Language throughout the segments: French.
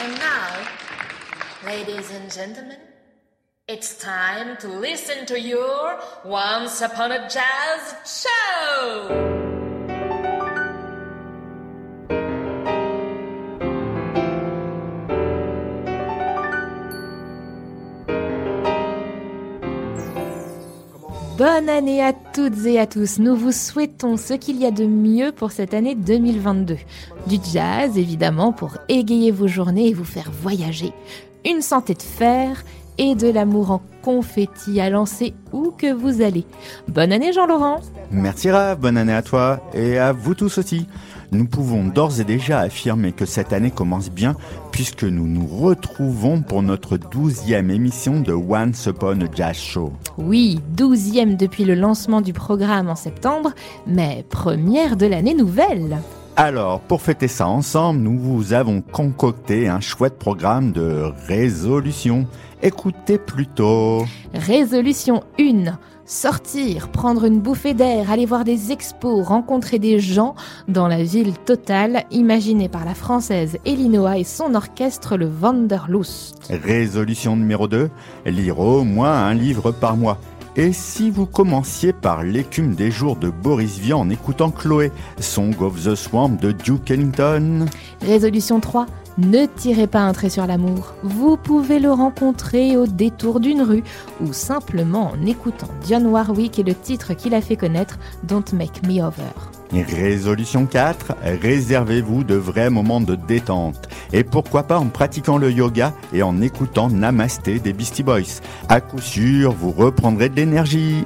And now, ladies and gentlemen, it's time to listen to your Once Upon a Jazz show! Bonne année à toutes et à tous. Nous vous souhaitons ce qu'il y a de mieux pour cette année 2022. Du jazz, évidemment, pour égayer vos journées et vous faire voyager. Une santé de fer et de l'amour en confetti à lancer où que vous allez. Bonne année Jean-Laurent. Merci Rav, bonne année à toi et à vous tous aussi. Nous pouvons d'ores et déjà affirmer que cette année commence bien puisque nous nous retrouvons pour notre douzième émission de Once Upon a Jazz Show. Oui, douzième depuis le lancement du programme en septembre, mais première de l'année nouvelle. Alors, pour fêter ça ensemble, nous vous avons concocté un chouette programme de résolution. Écoutez plutôt. Résolution 1. Sortir, prendre une bouffée d'air, aller voir des expos, rencontrer des gens dans la ville totale imaginée par la française Elinoa et son orchestre le Wanderlust. Résolution numéro 2. Lire au moins un livre par mois. Et si vous commenciez par l'écume des jours de Boris Vian en écoutant Chloé, Song of the Swamp de Duke Ellington Résolution 3. Ne tirez pas un trait sur l'amour. Vous pouvez le rencontrer au détour d'une rue ou simplement en écoutant Dionne Warwick et le titre qu'il a fait connaître, Don't Make Me Over. Résolution 4. Réservez-vous de vrais moments de détente. Et pourquoi pas en pratiquant le yoga et en écoutant Namasté des Beastie Boys. À coup sûr, vous reprendrez de l'énergie.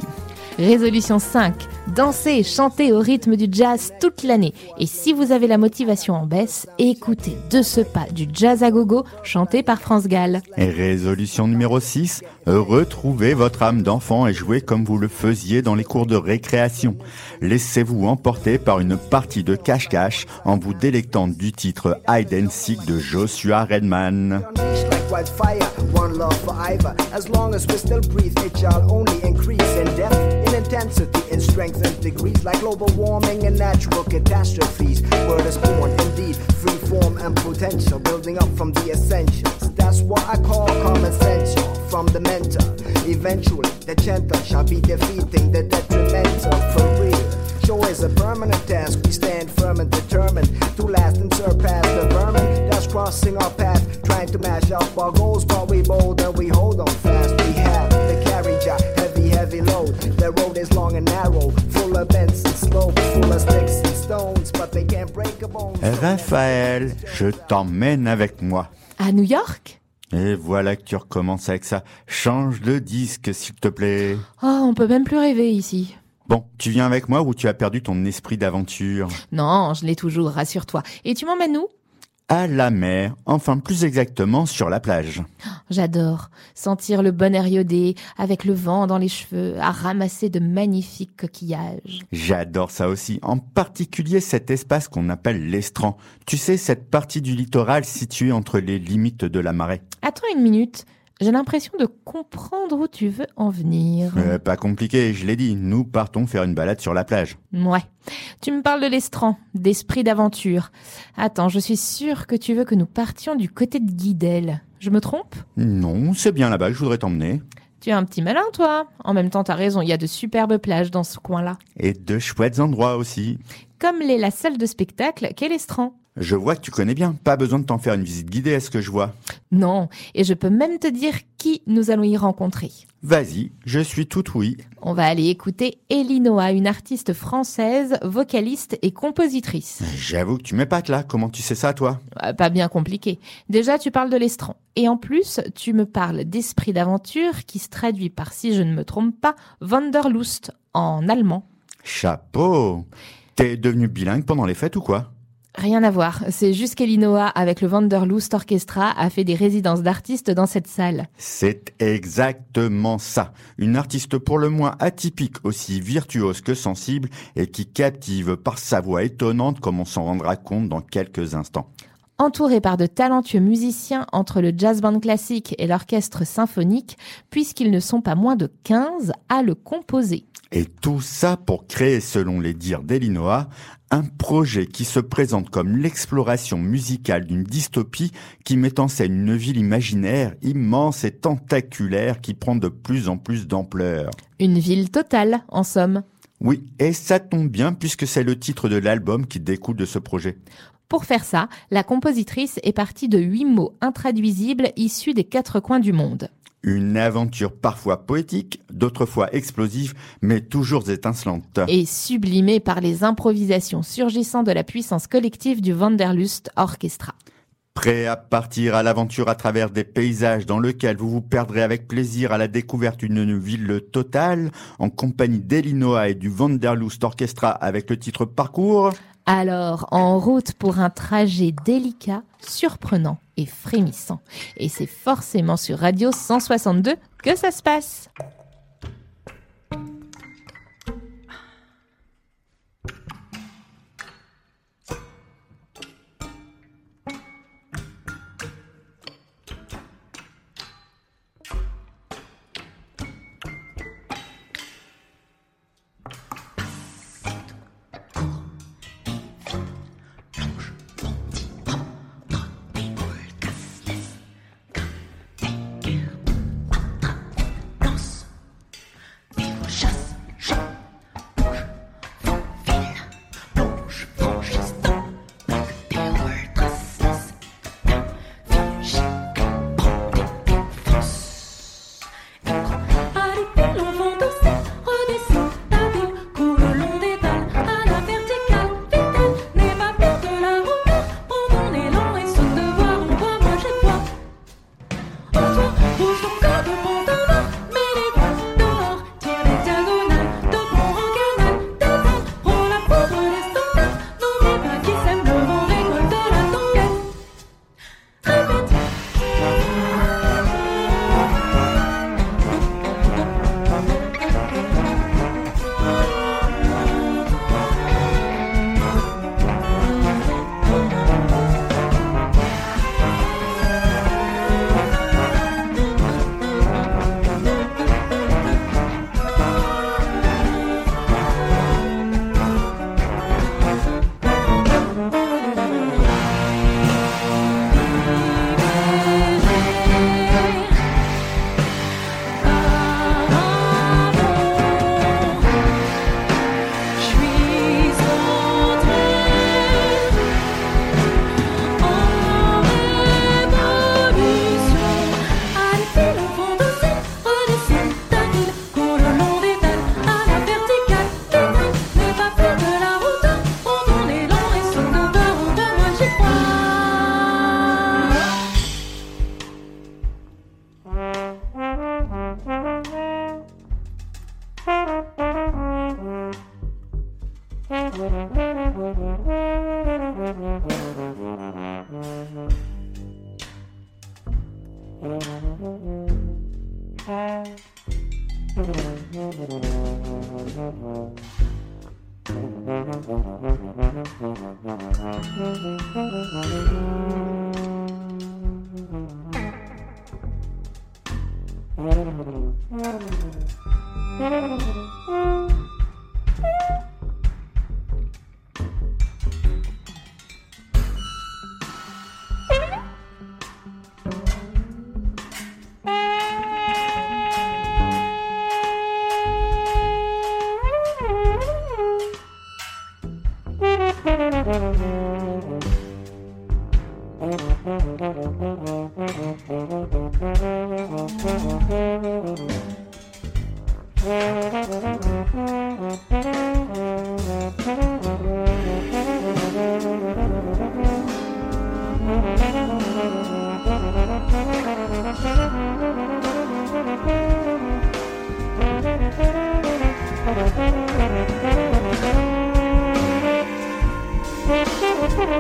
Résolution 5. Dansez et chantez au rythme du jazz toute l'année. Et si vous avez la motivation en baisse, écoutez de ce pas du jazz à gogo chanté par France Gall. Résolution numéro 6. Retrouvez votre âme d'enfant et jouez comme vous le faisiez dans les cours de récréation. Laissez-vous emporter par une partie de cache-cache en vous délectant du titre Hide and de Joshua Redman. Wildfire, one love forever. As long as we still breathe, it shall only increase in depth, in intensity, in strength and degrees, like global warming and natural catastrophes. Word is born, indeed, free form and potential, building up from the essentials. That's what I call common sense from the mentor. Eventually, the gentle shall be defeating the detrimental Show is a permanent task. We stand firm and determined to last and surpass the vermin that's crossing our path, trying to mash up our goals. But we bold and we hold on fast. We have the carriage, a heavy, heavy load. The road is long and narrow, full of bends and slopes, full of sticks and stones, but they can't break a bone. Raphaël, je t'emmène avec moi. À New York? Et voilà que tu recommences avec ça. Change de disque, s'il te plaît. Oh, on peut même plus rêver ici. Bon, tu viens avec moi ou tu as perdu ton esprit d'aventure? Non, je l'ai toujours, rassure-toi. Et tu m'emmènes où? À la mer, enfin plus exactement sur la plage. J'adore sentir le bon air iodé avec le vent dans les cheveux, à ramasser de magnifiques coquillages. J'adore ça aussi, en particulier cet espace qu'on appelle l'estran. Tu sais, cette partie du littoral située entre les limites de la marée. Attends une minute, j'ai l'impression de comprendre où tu veux en venir. Euh, pas compliqué, je l'ai dit, nous partons faire une balade sur la plage. Ouais. Tu me parles de l'estran, d'esprit d'aventure. Attends, je suis sûre que tu veux que nous partions du côté de Guidel. Je me trompe? Non, c'est bien là-bas que je voudrais t'emmener. Tu es un petit malin, toi. En même temps, t'as raison, il y a de superbes plages dans ce coin-là. Et de chouettes endroits aussi. Comme l'est la salle de spectacle, qu'est l'estran? Je vois que tu connais bien, pas besoin de t'en faire une visite guidée, est-ce que je vois Non, et je peux même te dire qui nous allons y rencontrer. Vas-y, je suis tout oui. On va aller écouter Elinoa, une artiste française, vocaliste et compositrice. J'avoue que tu m'épates là, comment tu sais ça toi? Euh, Pas bien compliqué. Déjà, tu parles de l'estran. Et en plus, tu me parles d'esprit d'aventure qui se traduit par, si je ne me trompe pas, Wanderlust en allemand. Chapeau T'es devenu bilingue pendant les fêtes ou quoi? Rien à voir. C'est juste qu'Elinoa, avec le Wanderlust Orchestra, a fait des résidences d'artistes dans cette salle. C'est exactement ça. Une artiste pour le moins atypique, aussi virtuose que sensible, et qui captive par sa voix étonnante comme on s'en rendra compte dans quelques instants. Entourée par de talentueux musiciens entre le jazz band classique et l'orchestre symphonique, puisqu'ils ne sont pas moins de 15 à le composer. Et tout ça pour créer, selon les dires d'Elinoa, un projet qui se présente comme l'exploration musicale d'une dystopie qui met en scène une ville imaginaire immense et tentaculaire qui prend de plus en plus d'ampleur. Une ville totale, en somme. Oui, et ça tombe bien puisque c'est le titre de l'album qui découle de ce projet. Pour faire ça, la compositrice est partie de huit mots intraduisibles issus des quatre coins du monde. Une aventure parfois poétique, d'autres fois explosive, mais toujours étincelante. Et sublimée par les improvisations surgissant de la puissance collective du Wanderlust Orchestra. Prêt à partir à l'aventure à travers des paysages dans lesquels vous vous perdrez avec plaisir à la découverte d'une ville totale, en compagnie d'Elinoa et du Wanderlust Orchestra avec le titre Parcours alors, en route pour un trajet délicat, surprenant et frémissant. Et c'est forcément sur Radio 162 que ça se passe.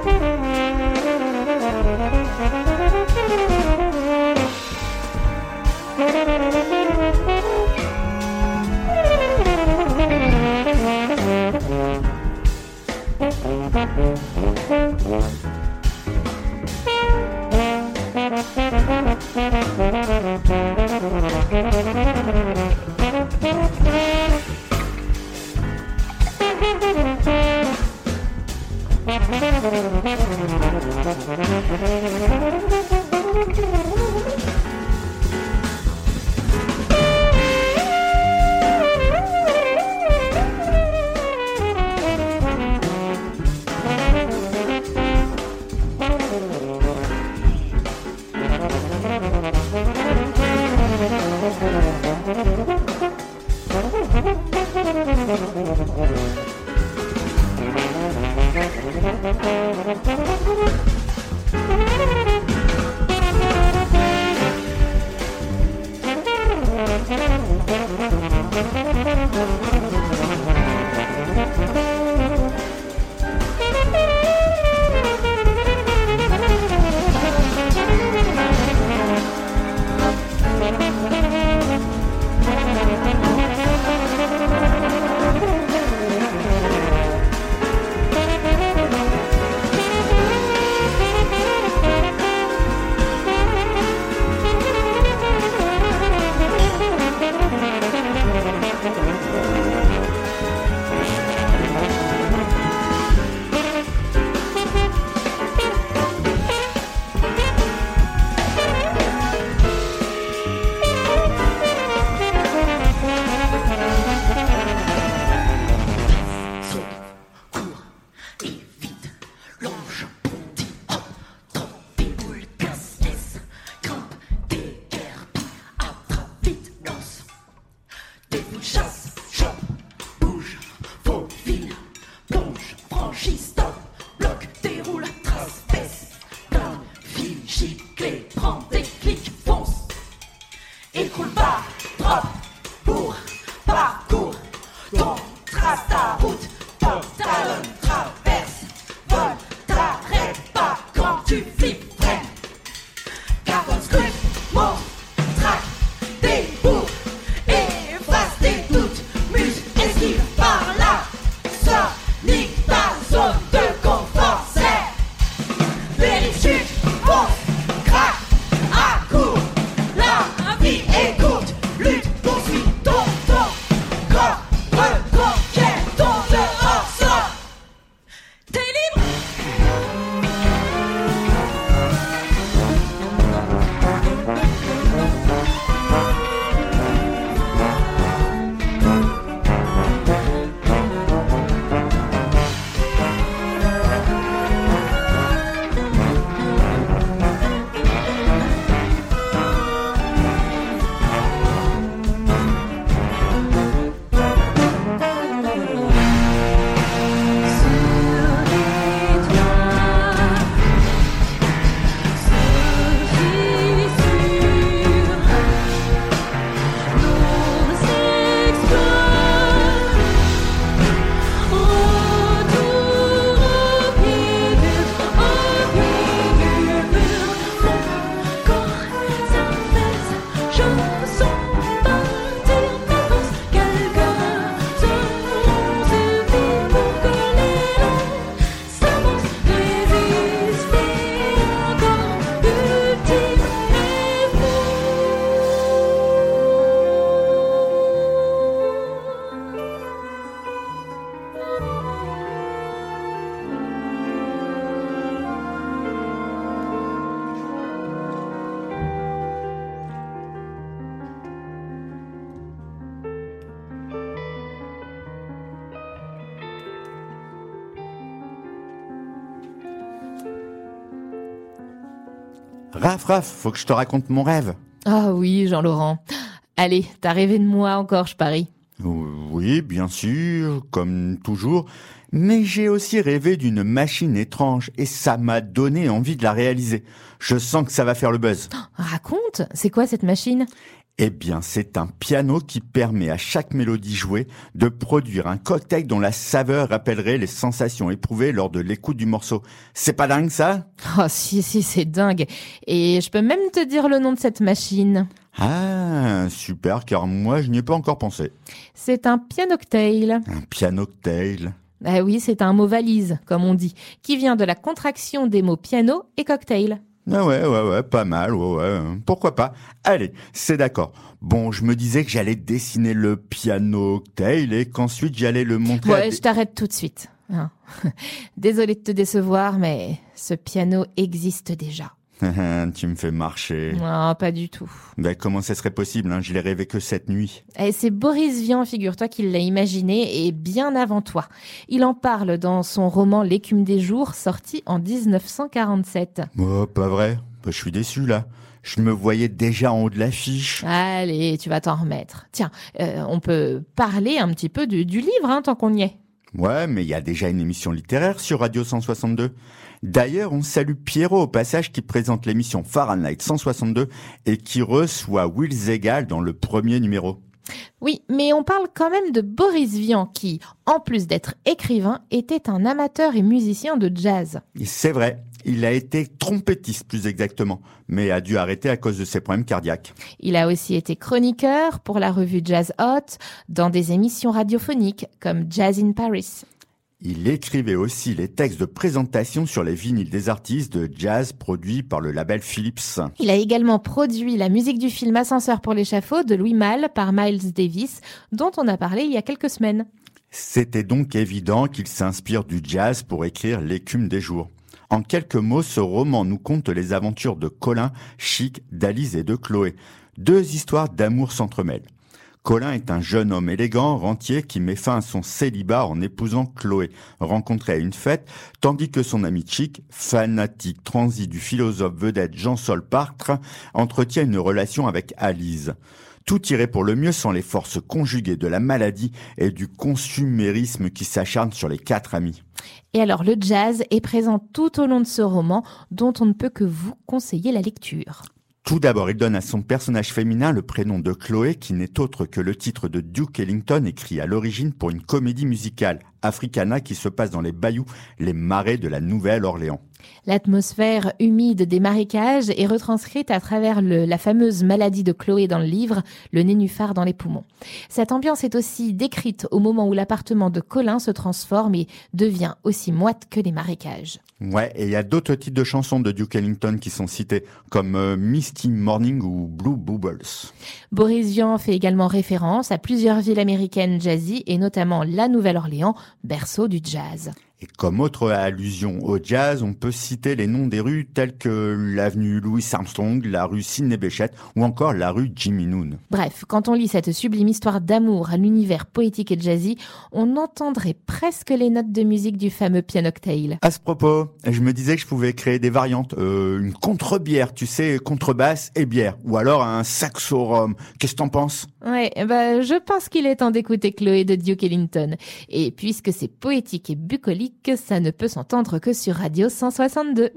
Bye. Faut que je te raconte mon rêve. Ah oui, Jean-Laurent. Allez, t'as rêvé de moi encore, je parie. Oui, bien sûr, comme toujours. Mais j'ai aussi rêvé d'une machine étrange et ça m'a donné envie de la réaliser. Je sens que ça va faire le buzz. Raconte, c'est quoi cette machine? Eh bien, c'est un piano qui permet à chaque mélodie jouée de produire un cocktail dont la saveur rappellerait les sensations éprouvées lors de l'écoute du morceau. C'est pas dingue ça? Oh si, si, c'est dingue. Et je peux même te dire le nom de cette machine. Ah, super, car moi je n'y ai pas encore pensé. C'est un pianoctail. Un piano-cocktail. Ah oui, c'est un mot valise, comme on dit, qui vient de la contraction des mots piano et cocktail. Ah ouais, ouais, ouais, pas mal, ouais, ouais, pourquoi pas. Allez, c'est d'accord. Bon, je me disais que j'allais dessiner le piano cocktail et qu'ensuite j'allais le montrer à Ouais, des- je t'arrête tout de suite. Hein. Désolée de te décevoir, mais ce piano existe déjà. tu me fais marcher. Non, pas du tout. Ben, comment ça serait possible hein? Je l'ai rêvé que cette nuit. Et c'est Boris Vian, figure-toi, qui l'a imaginé, et bien avant toi. Il en parle dans son roman L'écume des jours, sorti en 1947. Oh, pas vrai? Ben, Je suis déçu, là. Je me voyais déjà en haut de l'affiche. Allez, tu vas t'en remettre. Tiens, euh, on peut parler un petit peu du, du livre, hein, tant qu'on y est. Ouais, mais il y a déjà une émission littéraire sur Radio 162. D'ailleurs, on salue Pierrot au passage qui présente l'émission Fahrenheit 162 et qui reçoit Will Zegal dans le premier numéro. Oui, mais on parle quand même de Boris Vian qui, en plus d'être écrivain, était un amateur et musicien de jazz. C'est vrai, il a été trompettiste plus exactement, mais a dû arrêter à cause de ses problèmes cardiaques. Il a aussi été chroniqueur pour la revue Jazz Hot dans des émissions radiophoniques comme Jazz in Paris. Il écrivait aussi les textes de présentation sur les vinyles des artistes de jazz produits par le label Philips. Il a également produit la musique du film Ascenseur pour l'échafaud de Louis Malle par Miles Davis, dont on a parlé il y a quelques semaines. C'était donc évident qu'il s'inspire du jazz pour écrire L'écume des jours. En quelques mots, ce roman nous conte les aventures de Colin, Chic, d'Alice et de Chloé. Deux histoires d'amour s'entremêlent. Colin est un jeune homme élégant, rentier, qui met fin à son célibat en épousant Chloé, rencontrée à une fête, tandis que son ami Chic, fanatique transi du philosophe vedette Jean-Sol Partre, entretient une relation avec Alice. Tout irait pour le mieux sans les forces conjuguées de la maladie et du consumérisme qui s'acharne sur les quatre amis. Et alors le jazz est présent tout au long de ce roman dont on ne peut que vous conseiller la lecture. Tout d'abord, il donne à son personnage féminin le prénom de Chloé, qui n'est autre que le titre de Duke Ellington, écrit à l'origine pour une comédie musicale, Africana, qui se passe dans les bayous, les marais de la Nouvelle-Orléans. L'atmosphère humide des marécages est retranscrite à travers le, la fameuse maladie de Chloé dans le livre, le nénuphar dans les poumons. Cette ambiance est aussi décrite au moment où l'appartement de Colin se transforme et devient aussi moite que les marécages. Ouais, et il y a d'autres titres de chansons de Duke Ellington qui sont cités, comme euh, Misty Morning ou Blue Bubbles. Boris Vian fait également référence à plusieurs villes américaines jazzy et notamment la Nouvelle-Orléans, berceau du jazz. Et comme autre allusion au jazz, on peut citer les noms des rues telles que l'avenue Louis Armstrong, la rue Sidney Bechet ou encore la rue Jimmy Noon. Bref, quand on lit cette sublime histoire d'amour à l'univers poétique et jazzy, on entendrait presque les notes de musique du fameux piano cocktail. À ce propos, je me disais que je pouvais créer des variantes. Euh, une contre-bière, tu sais, contrebasse et bière. Ou alors un saxo rhum. Qu'est-ce que t'en penses? Ouais, bah, je pense qu'il est temps d'écouter Chloé de Duke Ellington. Et puisque c'est poétique et bucolique, ça ne peut s'entendre que sur Radio 162.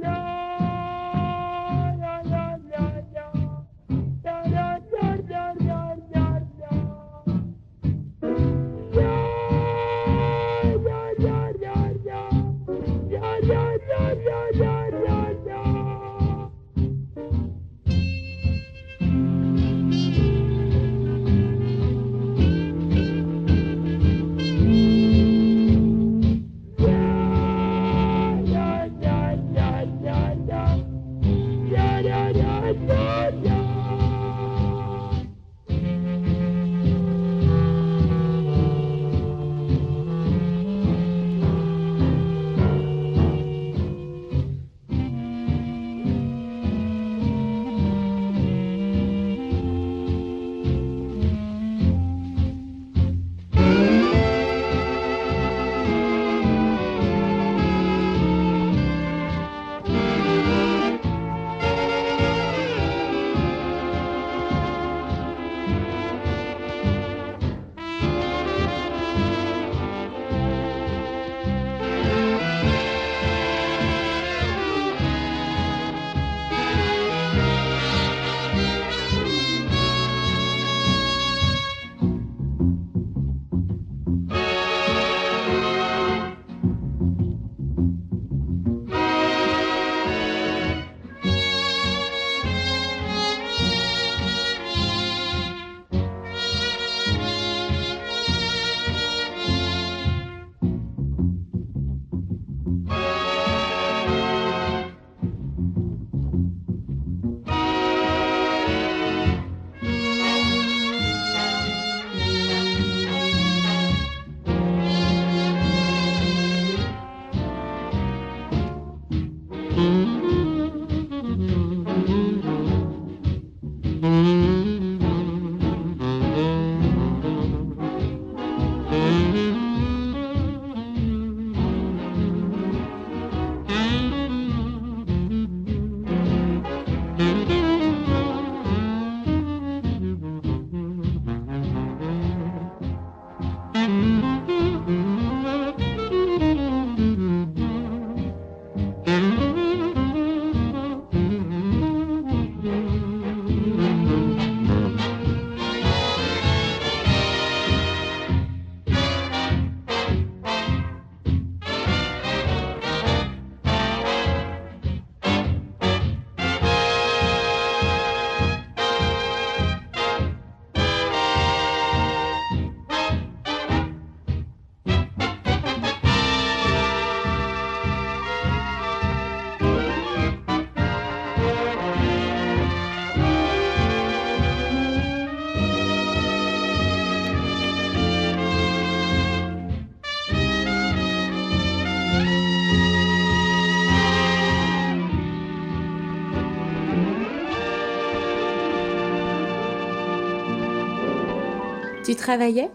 Travaillais?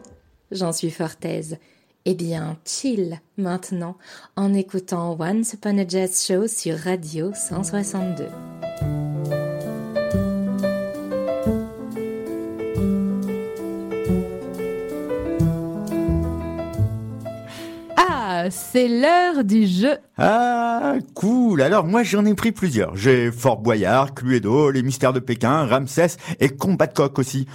J'en suis fort aise. Eh bien, chill maintenant en écoutant Once Upon a Jazz Show sur Radio 162. Ah, c'est l'heure du jeu. Ah, cool. Alors moi j'en ai pris plusieurs. J'ai Fort Boyard, Cluedo, Les Mystères de Pékin, Ramsès et Combat de coq aussi.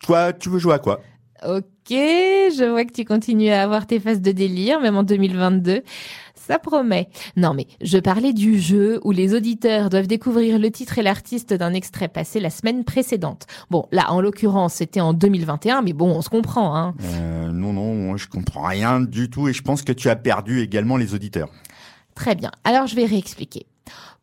Toi, tu veux jouer à quoi? Ok, je vois que tu continues à avoir tes phases de délire, même en 2022. Ça promet. Non mais, je parlais du jeu où les auditeurs doivent découvrir le titre et l'artiste d'un extrait passé la semaine précédente. Bon, là, en l'occurrence, c'était en 2021, mais bon, on se comprend, hein. euh, Non, non, moi je comprends rien du tout et je pense que tu as perdu également les auditeurs. Très bien, alors je vais réexpliquer.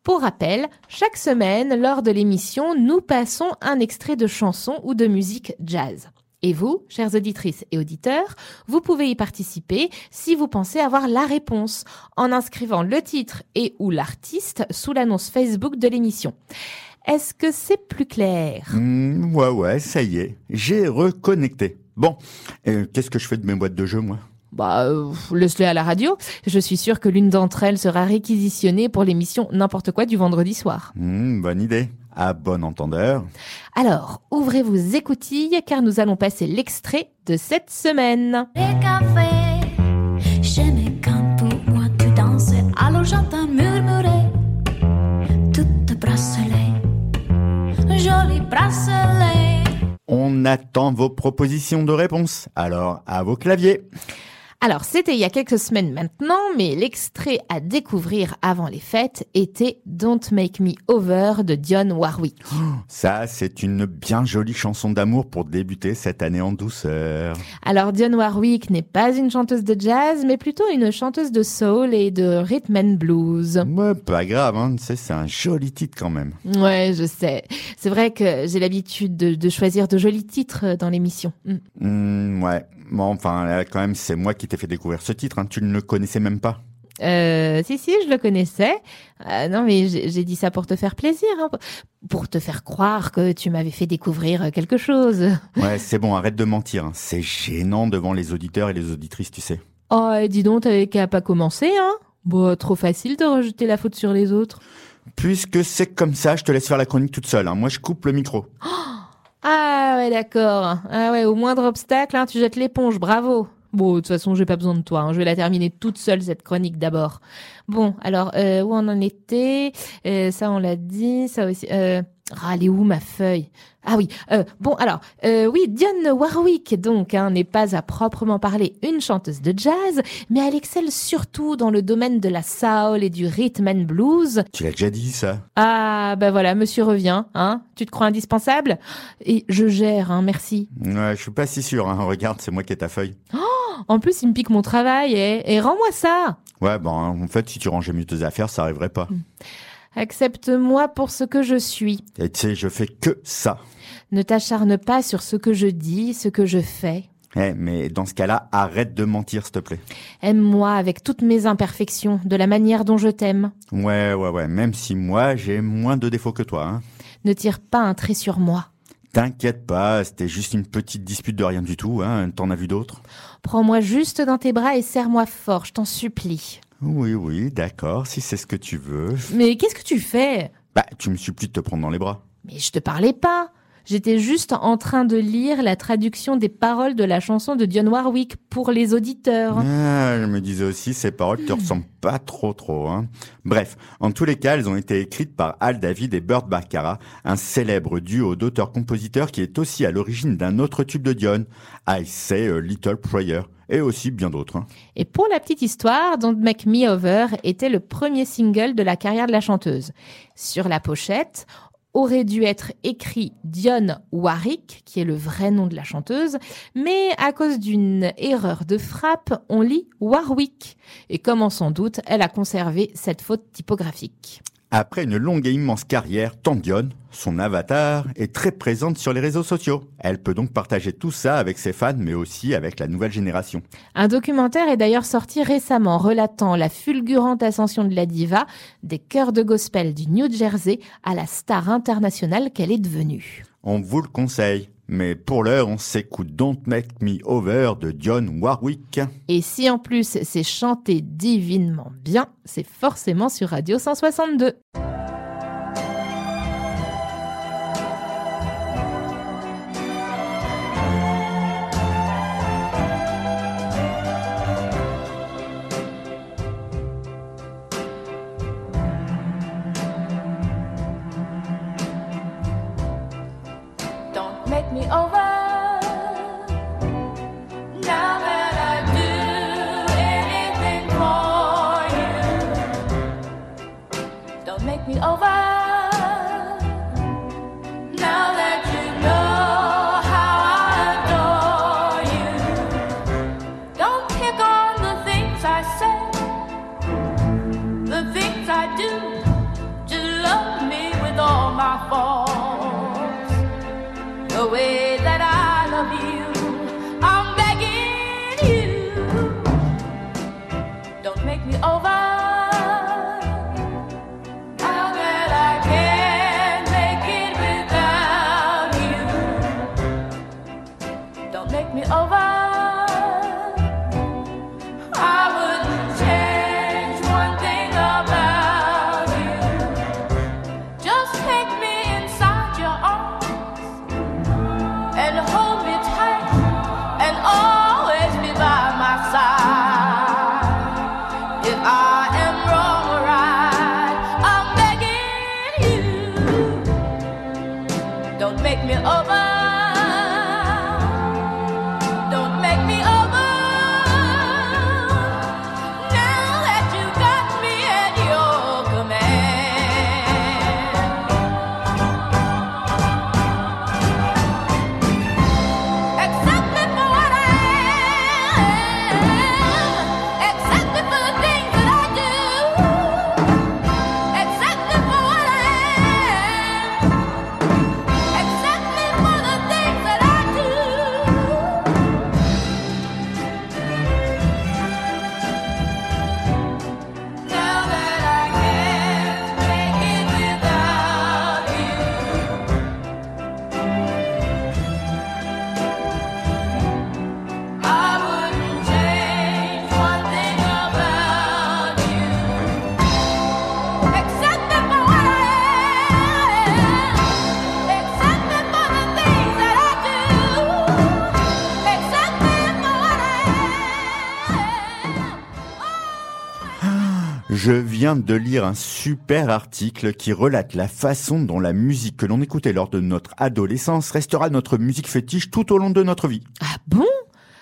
Pour rappel, chaque semaine, lors de l'émission, nous passons un extrait de chanson ou de musique jazz. Et vous, chères auditrices et auditeurs, vous pouvez y participer si vous pensez avoir la réponse en inscrivant le titre et ou l'artiste sous l'annonce Facebook de l'émission. Est-ce que c'est plus clair? Mmh, Ouais, ouais, ça y est, j'ai reconnecté. Bon, euh, qu'est-ce que je fais de mes boîtes de jeu, moi? Bah, euh, laisse-le à la radio. Je suis sûre que l'une d'entre elles sera réquisitionnée pour l'émission N'importe quoi du vendredi soir. Mmh, bonne idée. À bon entendeur. Alors, ouvrez vos écoutilles car nous allons passer l'extrait de cette semaine. Les cafés, j'aimais quand pour moi tu dansais. Alors j'entends murmurer tout bracelet, joli bracelet. On attend vos propositions de réponse. Alors, à vos claviers. Alors, c'était il y a quelques semaines maintenant, mais l'extrait à découvrir avant les fêtes était Don't Make Me Over de Dionne Warwick. Ça, c'est une bien jolie chanson d'amour pour débuter cette année en douceur. Alors, Dionne Warwick n'est pas une chanteuse de jazz, mais plutôt une chanteuse de soul et de rhythm and blues. Ouais, pas grave, hein. c'est un joli titre quand même. Ouais, je sais. C'est vrai que j'ai l'habitude de, choisir de jolis titres dans l'émission. Mm. Mm, ouais, Bon, enfin, là, quand même, c'est moi qui t'ai fait découvrir ce titre. Hein. Tu ne le connaissais même pas. Euh, si, si, je le connaissais. Euh, non, mais j'ai dit ça pour te faire plaisir, hein, pour te faire croire que tu m'avais fait découvrir quelque chose. Ouais, c'est bon, arrête de mentir. Hein. C'est gênant devant les auditeurs et les auditrices, tu sais. Oh, dis donc, t'avais qu'à pas commencer, hein Bon, trop facile de rejeter la faute sur les autres. Puisque c'est comme ça, je te laisse faire la chronique toute seule. Hein. Moi, je coupe le micro. Oh ah ouais, d'accord. Ah ouais, au moindre obstacle, hein, tu jettes l'éponge, bravo. Bon, de toute façon, j'ai pas besoin de toi. Hein. Je vais la terminer toute seule cette chronique d'abord. Bon, alors euh, où on en était? Euh, Ça, on l'a dit. Ça aussi. Euh, ah, elle est où ma feuille? Ah oui, euh, bon alors, euh, oui, Dionne Warwick donc hein, n'est pas à proprement parler une chanteuse de jazz, mais elle excelle surtout dans le domaine de la soul et du rhythm and blues. Tu l'as déjà dit ça? Ah ben voilà, monsieur revient, hein Tu te crois indispensable? Et je gère, hein, merci. Ouais, je suis pas si sûr, hein. regarde, c'est moi qui ai ta feuille. Oh en plus, il me pique mon travail, et, et rends-moi ça Ouais, bon, en fait, si tu rangeais mieux tes affaires, ça arriverait pas. Hmm. Accepte-moi pour ce que je suis. Et tu sais, je fais que ça. Ne t'acharne pas sur ce que je dis, ce que je fais. Eh, mais dans ce cas-là, arrête de mentir, s'il te plaît. Aime-moi avec toutes mes imperfections, de la manière dont je t'aime. Ouais, ouais, ouais, même si moi, j'ai moins de défauts que toi. Hein. Ne tire pas un trait sur moi. T'inquiète pas, c'était juste une petite dispute de rien du tout, hein. T'en as vu d'autres? Prends-moi juste dans tes bras et serre-moi fort, je t'en supplie. Oui, oui, d'accord, si c'est ce que tu veux. Mais qu'est-ce que tu fais? Bah, tu me supplies de te prendre dans les bras. Mais je te parlais pas. J'étais juste en train de lire la traduction des paroles de la chanson de Dionne Warwick pour les auditeurs. Ah, je me disais aussi, ces paroles te ressemblent pas trop trop. Hein. Bref, en tous les cas, elles ont été écrites par Al David et Burt Baccarat, un célèbre duo d'auteurs-compositeurs qui est aussi à l'origine d'un autre tube de Dionne, I Say a Little Prayer, et aussi bien d'autres. Hein. Et pour la petite histoire, Don't Make Me Over était le premier single de la carrière de la chanteuse. Sur la pochette, aurait dû être écrit Dionne Warwick, qui est le vrai nom de la chanteuse, mais à cause d'une erreur de frappe, on lit Warwick. Et comme on s'en doute, elle a conservé cette faute typographique. Après une longue et immense carrière, Dionne, son avatar, est très présente sur les réseaux sociaux. Elle peut donc partager tout ça avec ses fans, mais aussi avec la nouvelle génération. Un documentaire est d'ailleurs sorti récemment relatant la fulgurante ascension de la diva des chœurs de gospel du New Jersey à la star internationale qu'elle est devenue. On vous le conseille. Mais pour l'heure, on s'écoute Don't Make Me Over de Dionne Warwick. Et si en plus c'est chanté divinement bien, c'est forcément sur Radio 162. De lire un super article qui relate la façon dont la musique que l'on écoutait lors de notre adolescence restera notre musique fétiche tout au long de notre vie. Ah bon?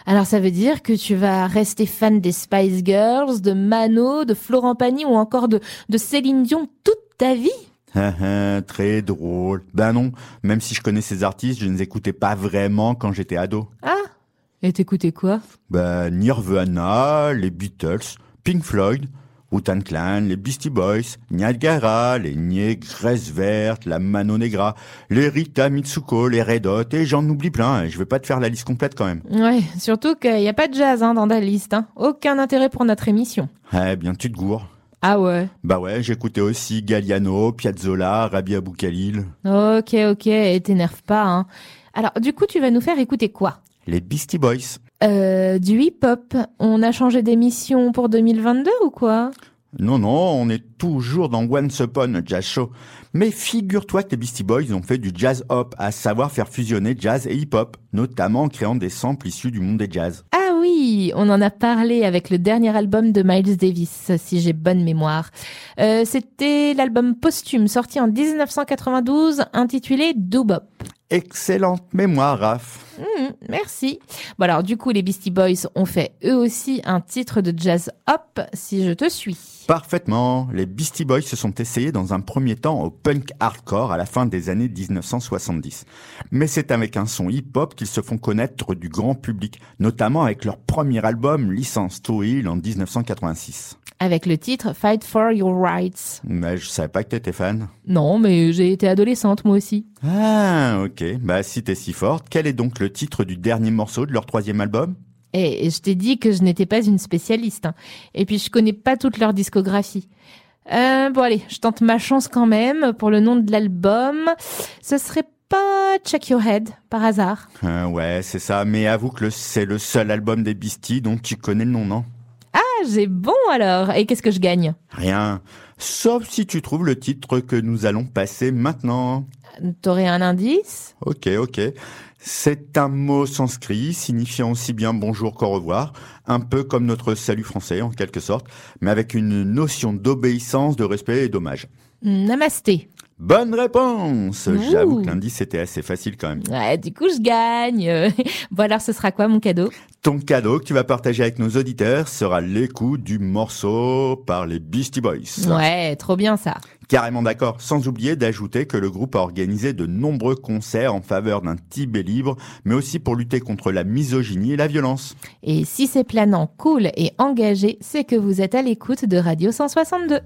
Alors ça veut dire que tu vas rester fan des Spice Girls, de Mano, de Florent Pagny ou encore de, de Céline Dion toute ta vie? Ah, ah, Très drôle. Ben non, même si je connais ces artistes, je ne les écoutais pas vraiment quand j'étais ado. Ah Et t'écoutais quoi? Ben Nirvana, les Beatles, Pink Floyd, Wu-Tang Clan, les Beastie Boys, Niagara, les Négresses Vertes, la Mano Negra, les Rita Mitsuko, les Red Hot, et j'en oublie plein, je vais pas te faire la liste complète quand même. Ouais, surtout qu'il n'y a pas de jazz hein, dans ta liste. Hein. Aucun intérêt pour notre émission. Eh bien, tu te gourres. Ah ouais. Bah ouais, j'écoutais aussi Galliano, Piazzolla, Rabbi Abou Khalil, Ok, ok, et t'énerve pas. Hein. Alors, du coup, tu vas nous faire écouter quoi? Les Beastie Boys. Euh, Du hip-hop. On a changé d'émission pour 2022 ou quoi? Non, non, on est toujours dans Once Upon a Jazz Show. Mais figure-toi que les Beastie Boys ont fait du jazz hop, à savoir faire fusionner jazz et hip-hop, notamment en créant des samples issus du monde des jazz. Ah oui, on en a parlé avec le dernier album de Miles Davis, si j'ai bonne mémoire. Euh, C'était l'album posthume sorti en 1992 intitulé Doobop. Excellente mémoire, Raph. Hmm, merci. Bon alors du coup les Beastie Boys ont fait eux aussi un titre de jazz hop, si je te suis. Parfaitement. Les Beastie Boys se sont essayés dans un premier temps au punk hardcore à la fin des années 1970. Mais c'est avec un son hip-hop qu'ils se font connaître du grand public, notamment avec leur premier album Licence to Heal en 1986. Avec le titre Fight for Your Rights. Mais je savais pas que t'étais fan. Non, mais j'ai été adolescente moi aussi. Ah, ok. Bah, si t'es si forte, quel est donc le titre du dernier morceau de leur troisième album? Et je t'ai dit que je n'étais pas une spécialiste. hein. Et puis je connais pas toute leur discographie. Euh, bon allez, je tente ma chance quand même pour le nom de l'album. Ce serait pas Check Your Head par hasard Euh, Ouais, c'est ça. Mais avoue que c'est le seul album des Beastie dont tu connais le nom, non? Ah, j'ai bon alors. Et qu'est-ce que je gagne? Rien. Sauf si tu trouves le titre que nous allons passer maintenant. T'aurais un indice? Ok, ok. C'est un mot sanskrit signifiant aussi bien bonjour qu'au revoir, un peu comme notre salut français en quelque sorte, mais avec une notion d'obéissance, de respect et d'hommage. Namasté. Bonne réponse. J'avoue que l'indice était assez facile quand même. Ouais, du coup, je gagne. bon alors, ce sera quoi mon cadeau? Ton cadeau que tu vas partager avec nos auditeurs sera l'écoute du morceau par les Beastie Boys. Ouais, trop bien ça. Carrément d'accord, sans oublier d'ajouter que le groupe a organisé de nombreux concerts en faveur d'un Tibet libre, mais aussi pour lutter contre la misogynie et la violence. Et si c'est planant, cool et engagé, c'est que vous êtes à l'écoute de Radio 162.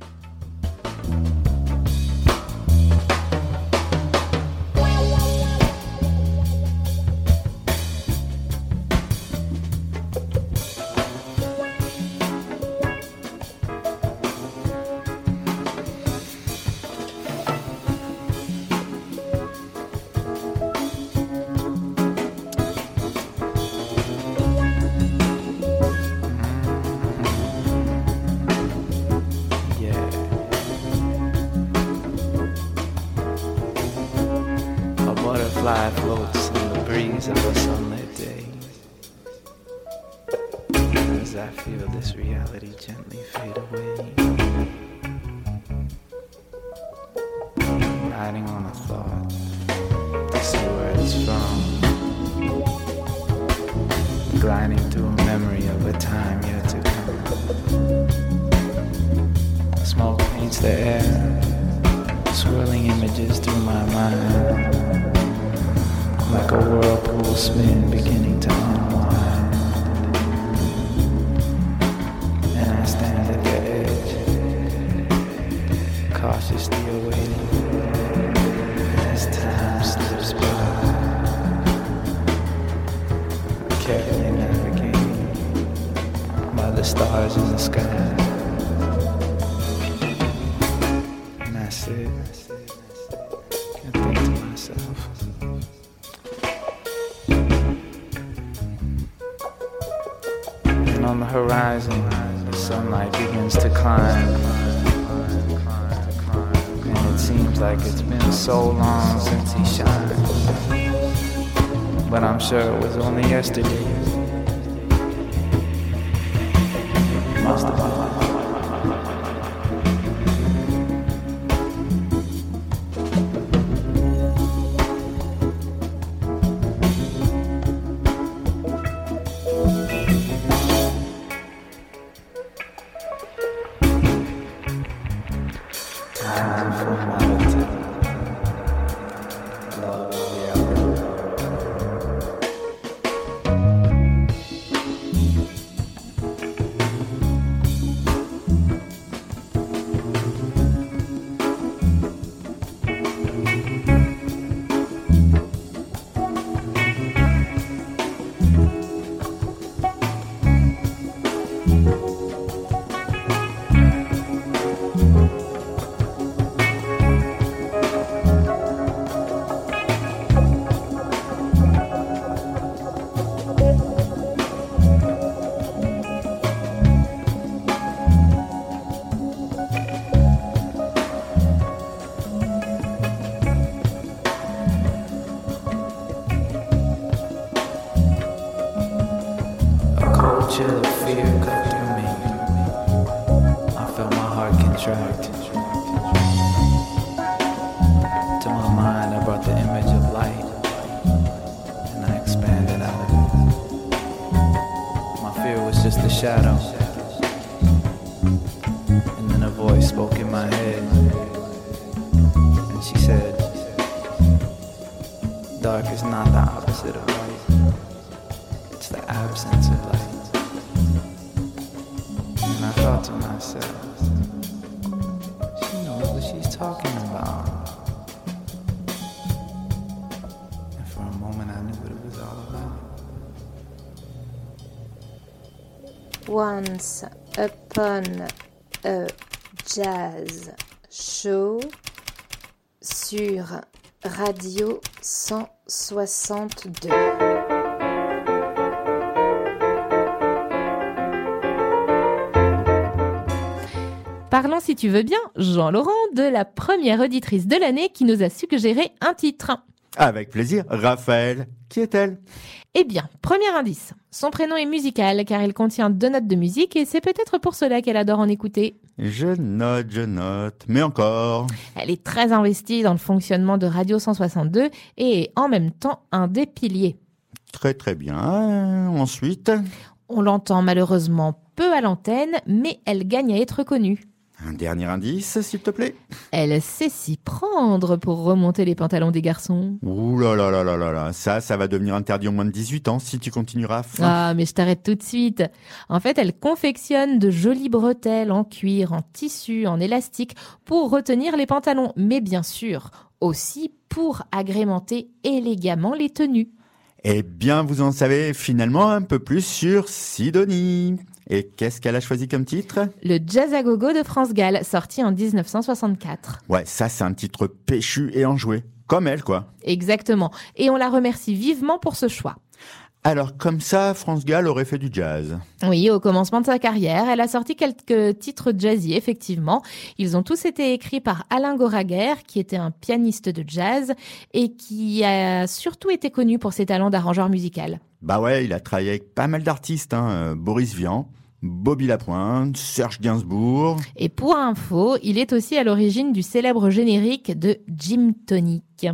Sure it was only yesterday. Must have Once upon a jazz show sur Radio 162. Parlons, si tu veux bien, Jean-Laurent, de la première auditrice de l'année qui nous a suggéré un titre. Avec plaisir. Raphaël, qui est-elle? Eh bien, premier indice. Son prénom est musical car il contient deux notes de musique et c'est peut-être pour cela qu'elle adore en écouter. Je note, je note. Mais encore. Elle est très investie dans le fonctionnement de Radio 162 et est en même temps un des piliers. Très très bien. Ensuite, On l'entend malheureusement peu à l'antenne, mais elle gagne à être connue. Un dernier indice, s'il te plaît. Elle sait s'y prendre pour remonter les pantalons des garçons. Ouh là là là là là là. Ça, ça va devenir interdit au moins de 18 ans si tu continueras. Ah, mais je t'arrête tout de suite. En fait, elle confectionne de jolies bretelles en cuir, en tissu, en élastique pour retenir les pantalons, mais bien sûr aussi pour agrémenter élégamment les tenues. Eh bien, vous en savez finalement un peu plus sur Sidonie. Et qu'est-ce qu'elle a choisi comme titre? Le Jazz à gogo de France Gall, sorti en 1964. Ouais, ça c'est un titre péchu et enjoué. Comme elle, quoi. Exactement. Et on la remercie vivement pour ce choix. Alors, comme ça, France Gall aurait fait du jazz. Oui, au commencement de sa carrière, elle a sorti quelques titres jazzy, effectivement. Ils ont tous été écrits par Alain Goraguer, qui était un pianiste de jazz et qui a surtout été connu pour ses talents d'arrangeur musical. Bah ouais, il a travaillé avec pas mal d'artistes. Hein. euh, Boris Vian, Bobby Lapointe, Serge Gainsbourg. Et pour info, il est aussi à l'origine du célèbre générique de Jim Tonic.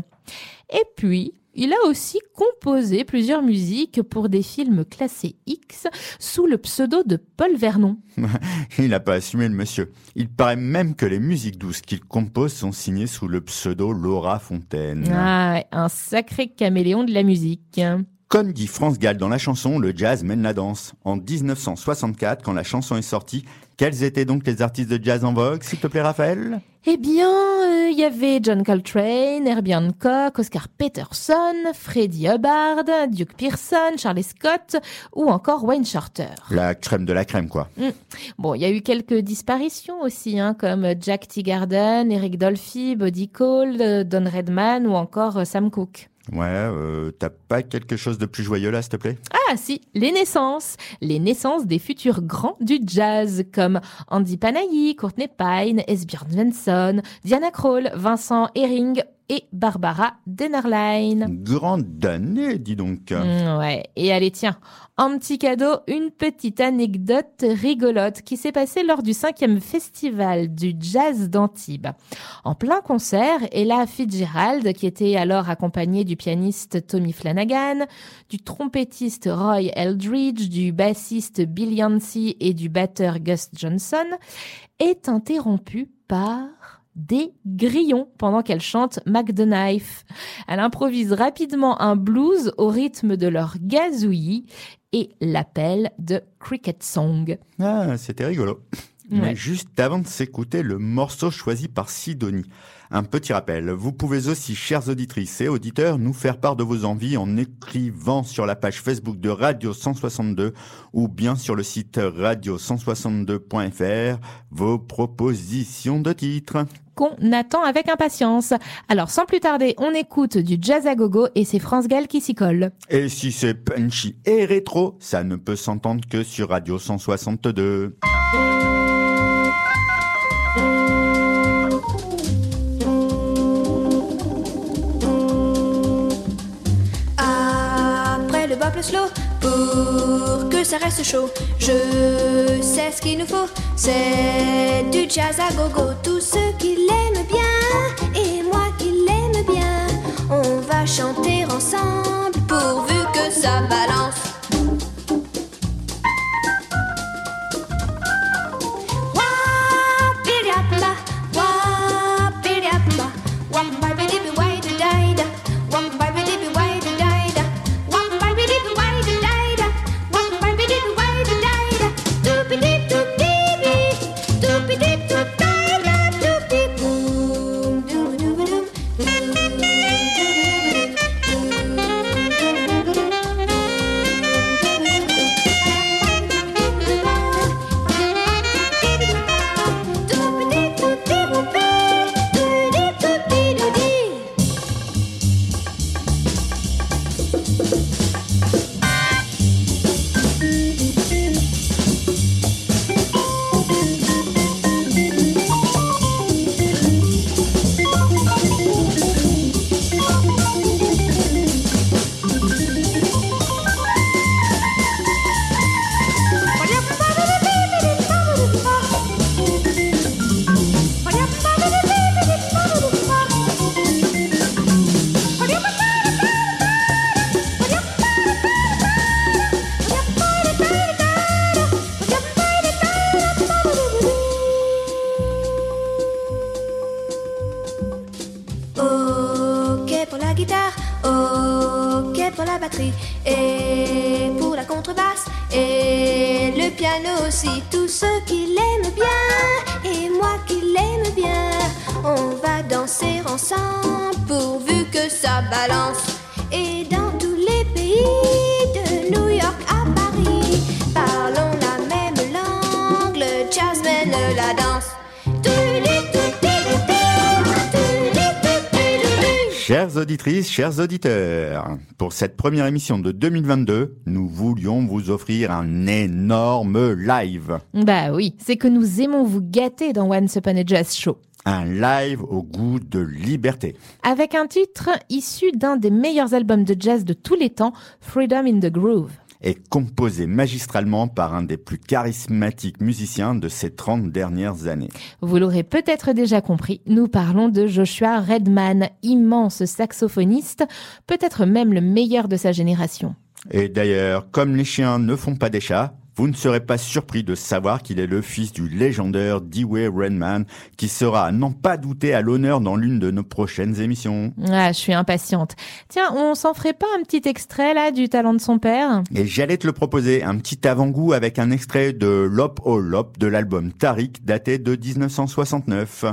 Et puis, il a aussi composé plusieurs musiques pour des films classés X sous le pseudo de Paul Vernon. Il n'a pas assumé le monsieur. Il paraît même que les musiques douces qu'il compose sont signées sous le pseudo Laura Fontaine. Ah, un sacré caméléon de la musique. Comme dit France Gall dans la chanson, le jazz mène la danse. En 1964, quand la chanson est sortie, quels étaient donc les artistes de jazz en vogue, s'il te plaît, Raphaël? Eh bien, euh, il y avait John Coltrane, Herbie Hancock, Oscar Peterson, Freddie Hubbard, Duke Pearson, Charlie Scott ou encore Wayne Shorter. La crème de la crème, quoi. Bon, il y a eu quelques disparitions aussi, hein, comme Jack Teagarden, Eric Dolphy, Buddy Cole, euh, Don Redman ou encore euh, Sam Cooke. Ouais, euh, t'as pas quelque chose de plus joyeux là, s'il te plaît? Ah si, les naissances. Les naissances des futurs grands du jazz, comme Andy Panayi, Courtney Pine, Esbjörn Svensson, Diana Krall, Vincent Herring et Barbara Dennerlein. Grande année, dis donc. Mm, ouais, et allez tiens, en petit cadeau, une petite anecdote rigolote qui s'est passée lors du cinquième festival du jazz d'Antibes. En plein concert, Ella Fitzgerald, qui était alors accompagnée du pianiste Tommy Flanagan, du trompettiste Roy Eldridge, du bassiste Bill Yancey et du batteur Gus Johnson, est interrompue par des grillons pendant qu'elle chante Mac the Knife. Elle improvise rapidement un blues au rythme de leur gazouillis et l'appelle de Cricket Song. Ah, c'était rigolo. Mais juste avant de s'écouter le morceau choisi par Sidonie, un petit rappel. Vous pouvez aussi, chères auditrices et auditeurs, nous faire part de vos envies en écrivant sur la page Facebook de Radio 162 ou bien sur le site radio162.fr vos propositions de titres. Qu'on attend avec impatience. Alors sans plus tarder, on écoute du jazz à gogo et c'est France Gall qui s'y colle. Et si c'est punchy et rétro, ça ne peut s'entendre que sur Radio 162. Pour que ça reste chaud. Je sais ce qu'il nous faut, c'est du jazz à gogo. Tous ceux qui l'aiment bien et moi qui l'aime bien, on va chanter ensemble pourvu que ça balance. Auditrices, chers auditeurs, pour cette première émission de 2022, nous voulions vous offrir un énorme live. Bah oui, c'est que nous aimons vous gâter dans Once Upon a Jazz Show. Un live au goût de liberté. Avec un titre issu d'un des meilleurs albums de jazz de tous les temps, Freedom in the Groove. Et composé magistralement par un des plus charismatiques musiciens de ces 30 dernières années. Vous l'aurez peut-être déjà compris, nous parlons de Joshua Redman, immense saxophoniste, peut-être même le meilleur de sa génération. Et d'ailleurs, comme les chiens ne font pas des chats, vous ne serez pas surpris de savoir qu'il est le fils du légendaire Dewey Redman, qui sera, à n'en pas douter, à l'honneur dans l'une de nos prochaines émissions. Ah, je suis impatiente. Tiens, on s'en ferait pas un petit extrait là du talent de son père? Et j'allais te le proposer, un petit avant-goût avec un extrait de Lop O Lop de l'album Tariq daté de 1969.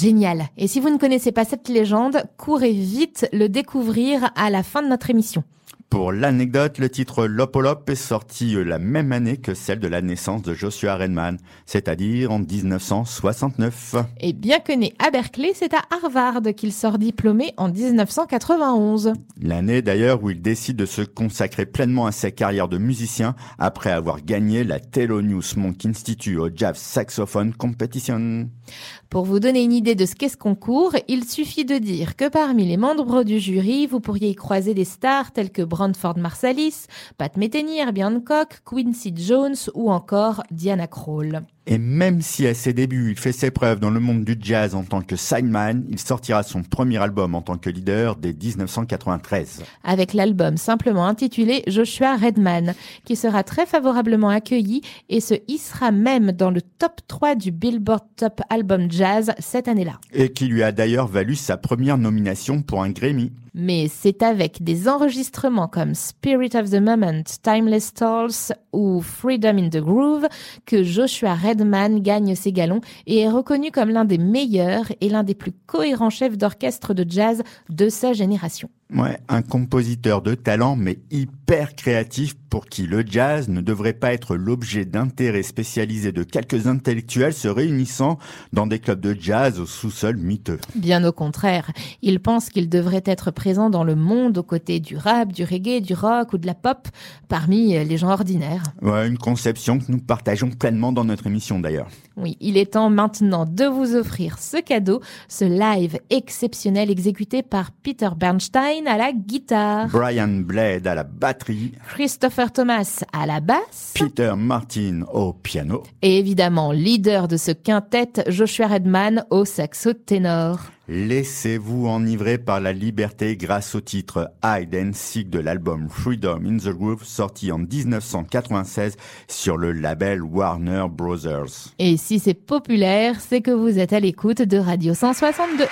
Génial. Et si vous ne connaissez pas cette légende, courez vite le découvrir à la fin de notre émission. Pour l'anecdote, le titre Lopolop est sorti euh, la même année que celle de la naissance de Joshua Redman, c'est-à-dire en 1969. Et bien que né à Berkeley, c'est à Harvard qu'il sort diplômé en 1991. L'année d'ailleurs où il décide de se consacrer pleinement à sa carrière de musicien après avoir gagné la Thelonious Monk Institute au Jazz Saxophone Competition. Pour vous donner une idée de ce qu'est ce concours, il suffit de dire que parmi les membres du jury, vous pourriez y croiser des stars telles que Brantford Marsalis, Pat Metheny, Herbie Quincy Jones ou encore Diana Krall. Et même si à ses débuts, il fait ses preuves dans le monde du jazz en tant que sideman, il sortira son premier album en tant que leader dès 1993. Avec l'album simplement intitulé Joshua Redman, qui sera très favorablement accueilli et se hissera même dans le top 3 du Billboard Top Album Jazz cette année-là. Et qui lui a d'ailleurs valu sa première nomination pour un Grammy. Mais c'est avec des enregistrements comme Spirit of the Moment, Timeless Stalls ou Freedom in the Groove que Joshua Redman gagne ses galons et est reconnu comme l'un des meilleurs et l'un des plus cohérents chefs d'orchestre de jazz de sa génération. Ouais, un compositeur de talent mais hyper créatif pour qui le jazz ne devrait pas être l'objet d'intérêt spécialisé de quelques intellectuels se réunissant dans des clubs de jazz au sous-sol miteux. Bien au contraire, il pense qu'il devrait être présent dans le monde aux côtés du rap, du reggae, du rock ou de la pop, parmi les gens ordinaires. Ouais, une conception que nous partageons pleinement dans notre émission d'ailleurs. Oui, il est temps maintenant de vous offrir ce cadeau, ce live exceptionnel exécuté par Peter Bernstein à la guitare, Brian Blade à la batterie, Christopher Thomas à la basse Peter Martin au piano. et évidemment leader de ce quintet Joshua Redman au saxo ténor. Laissez-vous enivrer par la liberté grâce au titre Hide and Seek de l'album Freedom in the Groove sorti en 1996 sur le label Warner Brothers. Et si c'est populaire, c'est que vous êtes à l'écoute de Radio 162.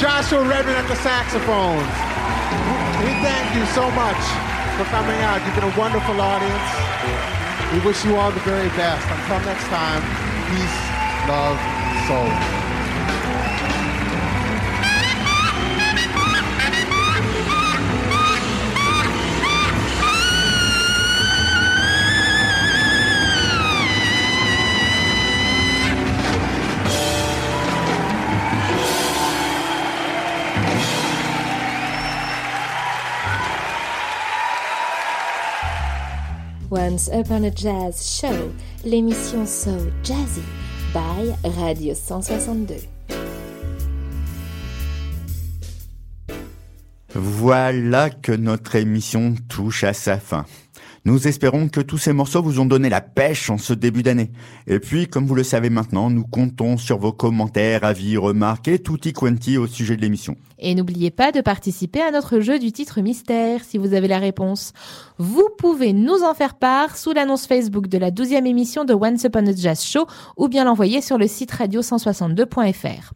Joshua Redmond at the saxophones. We thank you so much for coming out. You've been a wonderful audience. We wish you all the very best. Until next time, peace, love, soul. Once Upon a Jazz Show, l'émission So Jazzy by Radio 162. Voilà que notre émission touche à sa fin. Nous espérons que tous ces morceaux vous ont donné la pêche en ce début d'année. Et puis, comme vous le savez maintenant, nous comptons sur vos commentaires, avis, remarques et tutti quanti au sujet de l'émission. Et n'oubliez pas de participer à notre jeu du titre mystère si vous avez la réponse. Vous pouvez nous en faire part sous l'annonce Facebook de la 12e émission de Once Upon a Jazz Show ou bien l'envoyer sur le site radio162.fr.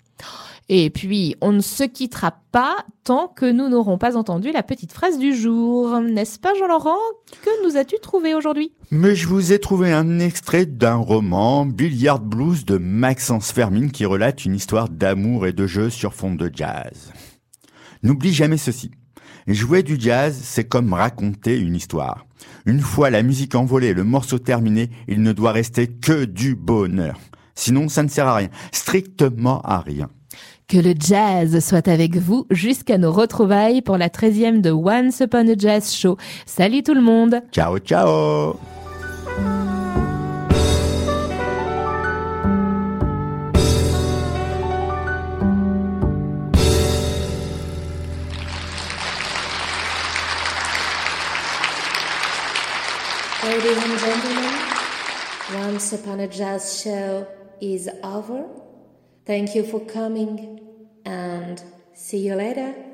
Et puis, on ne se quittera pas tant que nous n'aurons pas entendu la petite phrase du jour. N'est-ce pas, Jean-Laurent? Que nous as-tu trouvé aujourd'hui? Mais je vous ai trouvé un extrait d'un roman, Billiard Blues de Maxence Fermine, qui relate une histoire d'amour et de jeu sur fond de jazz. N'oublie jamais ceci. Jouer du jazz, c'est comme raconter une histoire. Une fois la musique envolée, le morceau terminé, il ne doit rester que du bonheur. Sinon, ça ne sert à rien. Strictement à rien. Que le jazz soit avec vous jusqu'à nos retrouvailles pour la 13e de Once Upon a Jazz Show. Salut tout le monde Ciao, ciao Ladies and gentlemen, Once Upon a Jazz Show is over. Thank you for coming and see you later.